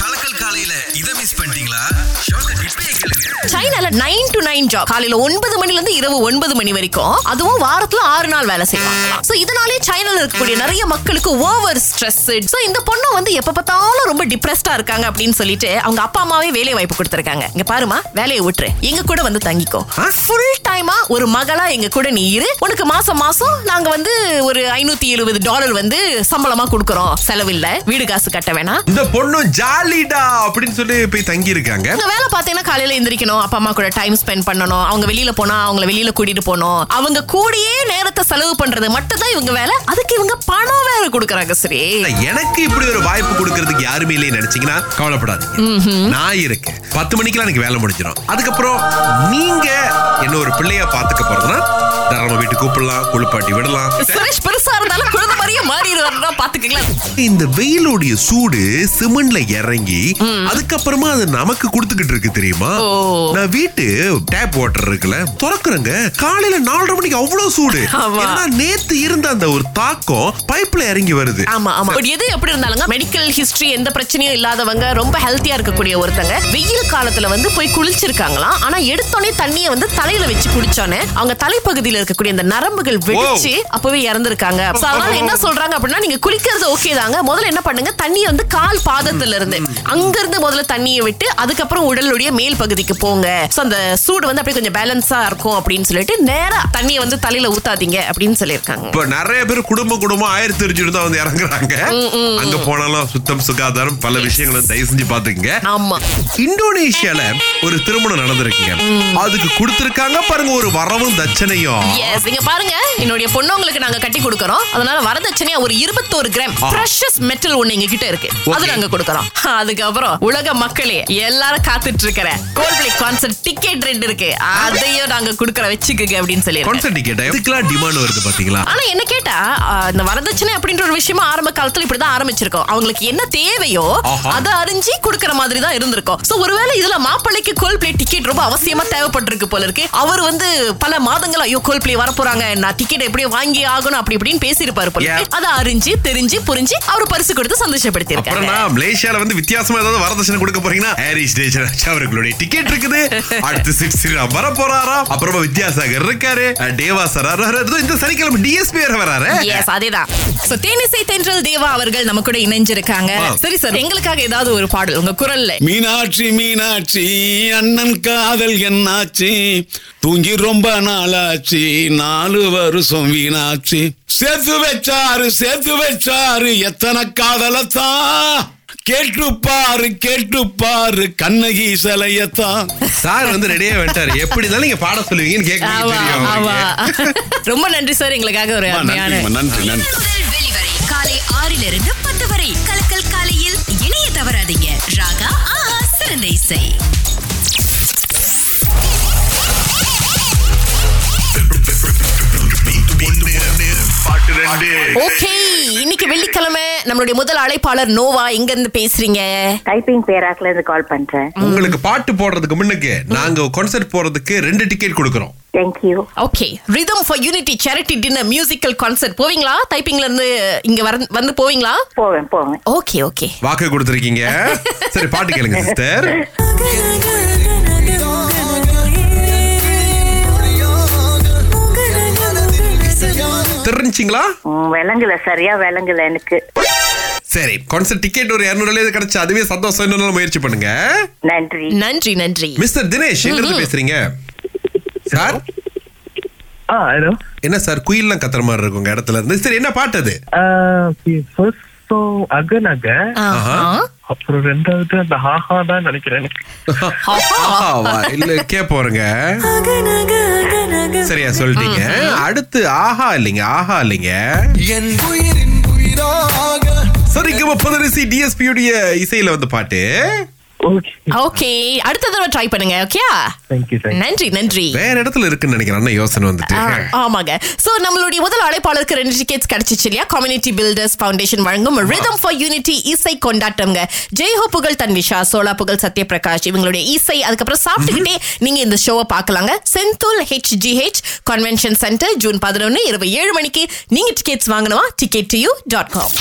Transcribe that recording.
கலக்கல் காலையில இத மிஸ் பண்ணிட்டீங்களா? சைனால நைன் டு நைன் ஜாப் காலையில ஒன்பது மணில இருந்து இரவு ஒன்பது மணி வரைக்கும் அதுவும் வாரத்துல ஆறு நாள் வேலை செய்வாங்க. சோ இதனாலே சைனால இருக்கக்கூடிய நிறைய மக்களுக்கு ஓவர் ஸ்ட்ரெஸ் சோ இந்த பொண்ணு வந்து எப்ப பார்த்தாலும் ரொம்ப டிப்ரெஸ்டா இருக்காங்க அப்படின்னு சொல்லிட்டு அவங்க அப்பா அம்மாவே வேலை வாய்ப்பு கொடுத்திருக்காங்க. இங்க பாருமா வேலையை விட்டுரு. எங்க கூட வந்து தங்கிக்கோ. ஃபுல் டைமா ஒரு மகளா எங்க கூட நீ இரு. உனக்கு மாசம் மாசம் நாங்க வந்து ஒரு ஐநூத்தி எழுபது டாலர் வந்து சம்பளமா கொடுக்கறோம். செலவில்ல. வீடு காசு கட்ட வேணாம். இந்த பொண்ணு ஜாலிடா அப்படின்னு சொல்லி போய் தங்கி இருக்காங்க வேலை பார்த்தீங்கன்னா காலையில எந்திரிக்கணும். அப்பா அம்மா கூட டைம் ஸ்பெண்ட் பண்ணணும். அவங்க வெளியில போனா அவங்கள வெளியில கூட்டிட்டு போகணும். அவங்க கூடயே நேரத்தை செலவு பண்றது மட்டும் தான் இவங்க வேலை. அதுக்கு இவங்க பணம் வேற கொடுக்கறாங்க சரி. எனக்கு இப்படி ஒரு வாய்ப்பு கொடுக்கறதுக்கு யாருமே இல்லைன்னு நினைச்சீங்கன்னா கவலைப்படாதீங்க. நான் இருக்கேன். பத்து மணிக்கெல்லாம் எனக்கு வேலை முடிஞ்சிடும். அதுக்கப்புறம் நீங்க என்ன ஒரு பிள்ளையா பாத்துக்க போறதுன்னா தாராளமா வீட்டுக்கு கூப்பிடலாம் குளிப்பாட்டி விடலாம். சுரேஷ் பாத்துக்கங்களேன். இந்த வெயிலுடைய சூடு சிமெண்ட்ல இறங்கி அதுக்கப்புறமா அது நமக்கு கொடுத்துக்கிட்டு இருக்கு தெரியுமா. நான் வீட்டு டேப் வாட்டர் இருக்குல்ல திறக்குறேங்க. காலையில நாலரை மணிக்கு அவ்வளவு சூடு. நேத்து இருந்த அந்த ஒரு தாக்கம் பைப்ல இறங்கி வருது. ஆமா ஆமா. எது எப்படி இருந்தாலுங்க மெடிக்கல் ஹிஸ்டரி எந்த பிரச்சனையும் இல்லாதவங்க ரொம்ப ஹெல்த்தியா இருக்கக்கூடிய ஒருத்தங்க வெயில் காலத்துல வந்து போய் குளிச்சிருக்காங்களாம். ஆனா எடுத்தோடனே தண்ணியை வந்து தலையில வச்சு குடிச்சோன்னே அவங்க தலைப்பகுதியில இருக்கக்கூடிய இந்த நரம்புகள் வெடிச்சு அப்பவே இறந்திருக்காங்க. என்ன சொல்றாங்க அப்படின்னா நீங்க குளிக்கிறது ஓகே தாங்க. முதல்ல என்ன பண்ணுங்க? தண்ணியை வந்து கால் பாதத்துல இருந்து அங்க இருந்து முதல்ல தண்ணியை விட்டு அதுக்கப்புறம் உடலுடைய மேல் பகுதிக்கு போங்க. சோ அந்த சூடு வந்து அப்படியே கொஞ்சம் பேலன்ஸா இருக்கும் அப்படின்னு சொல்லிட்டு நேரா தண்ணியை வந்து தலையில ஊத்தாதீங்க அப்படின்னு சொல்லியிருக்காங்க. இப்ப நிறைய பேர் குடும்ப குடும்பம் ஆயிரத்தி தெரிஞ்சுட்டு தான் வந்து இறங்குறாங்க. அங்க போனாலும் சுத்தம் சுகாதாரம் பல விஷயங்களை தயவு செஞ்சு பாத்துக்கங்க. ஆமா. இந்தோனேஷியால ஒரு திருமணம் நடந்திருக்குங்க. அதுக்கு கொடுத்திருக்காங்க பாருங்க ஒரு வரவும் தட்சணையும். நீங்க பாருங்க. என்னுடைய பொண்ணு உங்களுக்கு நாங்க கட்டி கொடுக்கறோம். அதனால வரதட்சணையா ஒரு இருபத்தோரு கிராம் பிரஷஸ் மெட்டல் ஒண்ணு எங்க கிட்ட இருக்கு அது. நாங்க கொடுக்கறோம். அதுக்கப்புறம் உலக மக்களே எல்லாரும் காத்துட்டு இருக்கிற கோல்பிளே கான்சர்ட் டிக்கெட் ரெண்டு இருக்கு. அதையும் நாங்க கொடுக்கற வச்சுக்குங்க அப்படின்னு சொல்லி கான்சர்ட் டிக்கெட் இதுக்கெல்லாம் டிமாண்ட் வருது பாத்தீங்களா ஆனா என்ன கேட்டா இந்த வரதட்சணை அப்படின்ற ஒரு விஷயமா ஆரம்ப காலத்துல இப்படிதான் ஆரம்பிச்சிருக்கோம். அவங்களுக்கு என்ன தேவையோ. அதை அறிஞ்சு கொடுக்கற மாதிரி தான் இருந்திருக்கும். சோ ஒருவேளை இதுல மாப்பிள்ளைக்கு கோல் பிளே டிக்கெட் ரொம்ப அவசியமா தேவைப்பட்டிருக்கு போல இருக்கு. அவர் வந்து பல மாதங்கள் ஐயோ கோல் பிளே வர போறாங்க நான் டிக்கெட் எப்படியும் வாங்கி ஆகணும் அப்படி இப்படின்னு பேசியிருப்பாரு போல. அதை அறிஞ்சு தெரிஞ்சு புரிஞ்சு அவர் பரிசு கொடுத்து சந்தோஷப்படுத்தி அப்புறம் நான் மலேசியால வந்து வித்தியாசமா ஏதாவது வரதட்சணை கொடுக்க போறீங்கன்னா ஹாரிஸ் அவர்களுடைய டிக்கெட் இருக்குது. அடுத்து சிட் ஸ்ரீராம் வர போறாரா அப்புறமா வித்யாசாகர் இருக்காரு. தேவா சார் இந்த சனிக்கிழமை டிஎஸ்பி வேற வராரு. எஸ் அதேதான். சோ தேனிசை தென்றல் தேவா அவர்கள் நம்ம கூட இணைஞ்சிருக்காங்க. சரி சார் எங்களுக்காக ஏதாவது ஒரு பாடல் உங்க குரல்ல? மீனாட்சி மீனாட்சி அண்ணன் காதல் என்னாச்சு? தூங்கி ரொம்ப நாளாச்சு நாலு வருஷம் வீணாச்சு. சேர்த்து வச்சாரு சேர்த்து வச்சாரு எத்தனை காதலத்தான் கேட்டு பாரு கேட்டு பாரு கண்ணகி சிலையத்தான் சார் வந்து ரெடியா வந்துட்டாரு எப்படி இருந்தாலும் நீங்க பாட சொல்லுவீங்கன்னு கேட்க. ரொம்ப நன்றி சார் எங்களுக்காக ஒரு நன்றி நன்றி காலை ஆறிலிருந்து பத்து வரை கலக்கல் காலையில் இணைய தவறாதீங்க. ராகா ஆஹா சிறந்த இசை. ஓகே இன்னைக்கு வெள்ளிக்கிழமை நம்மளுடைய முதல் அழைப்பாளர் நோவா எங்க இருந்து பேசுறீங்க? டைப்பிங் பேராக்ல இருந்து கால் பண்றேன். உங்களுக்கு பாட்டு போடுறதுக்கு முன்னுக்கு நாங்க கான்சர்ட் போறதுக்கு ரெண்டு டிக்கெட் கொடுக்கறோம். Thank you okay rhythm for unity charity dinner musical concert போவீங்களா? டைப்பிங்ல இருந்து இங்க வர- வந்து போவீங்களா? போவேன் போவேன். Okay okay. வாக்கு கொடுத்துருக்கீங்க. சரி பாட்டு கேளுங்க சிஸ்டர் தெரிஞ்சிங்களா விளங்கல சரியா விளங்கல எனக்கு. சரி கான்சர்ட் டிக்கெட் ஒரு இரநூறு கிடைச்சு அதுவே சந்தோஷம். இன்னொரு முயற்சி பண்ணுங்க. நன்றி. நன்றி நன்றி. மிஸ்டர் தினேஷ் எங்க இருந்து பேசுறீங்க? சார்? என்ன சார் குயில்லாம் கத்துற மாதிரி இருக்கு உங்க இடத்துல இருந்து? சரி என்ன பாட்டு அது? அகநக ஆஹா. அப்புறம் ரெண்டாவது அந்த ஹாஹா தான் நினைக்கிறேன்? இல்ல கே போறங்க சரியா சொல்லிட்டீங்க. அடுத்து ஆஹா இல்லைங்க ஆஹா இல்லைங்க. சரிங்க முப்பது டிஎஸ்பி உடைய இசையில வந்து பாட்டு. ஓகே அடுத்த தடவை ட்ரை பண்ணுங்க ஓகே தேங்க்யூ தேங்க்யூ நன்றி நன்றி. வேற இடத்துல இருக்குன்னு நினைக்கிறேன் யோசனை வந்துட்டு. ஆமாங்க. சோ நம்மளுடைய முதல் அழைப்பாளருக்கு ரெண்டு டிக்கெட்ஸ் கிடைச்சிச்சு இல்லையா? கம்யூனிட்டி பில்டர்ஸ் ஃபவுண்டேஷன் வழங்கும் ரிதம் ஃபார் யூனிட்டி இசை கொண்டாட்டம்ங்க. ஜெய்ஹோ புகழ் தன்விஷா சோலா புகழ் சத்யபிரகாஷ் இவங்களுடைய இசை அதுக்கப்புறம் சாப்பிட்டுக்கிட்டே நீங்க இந்த ஷோவை பார்க்கலாங்க. Sentul HGH convention centre June பதினொன்னு இரவு ஏழு மணிக்கு. நீங்க டிக்கெட்ஸ் வாங்கணுமா? Ticket to you dot com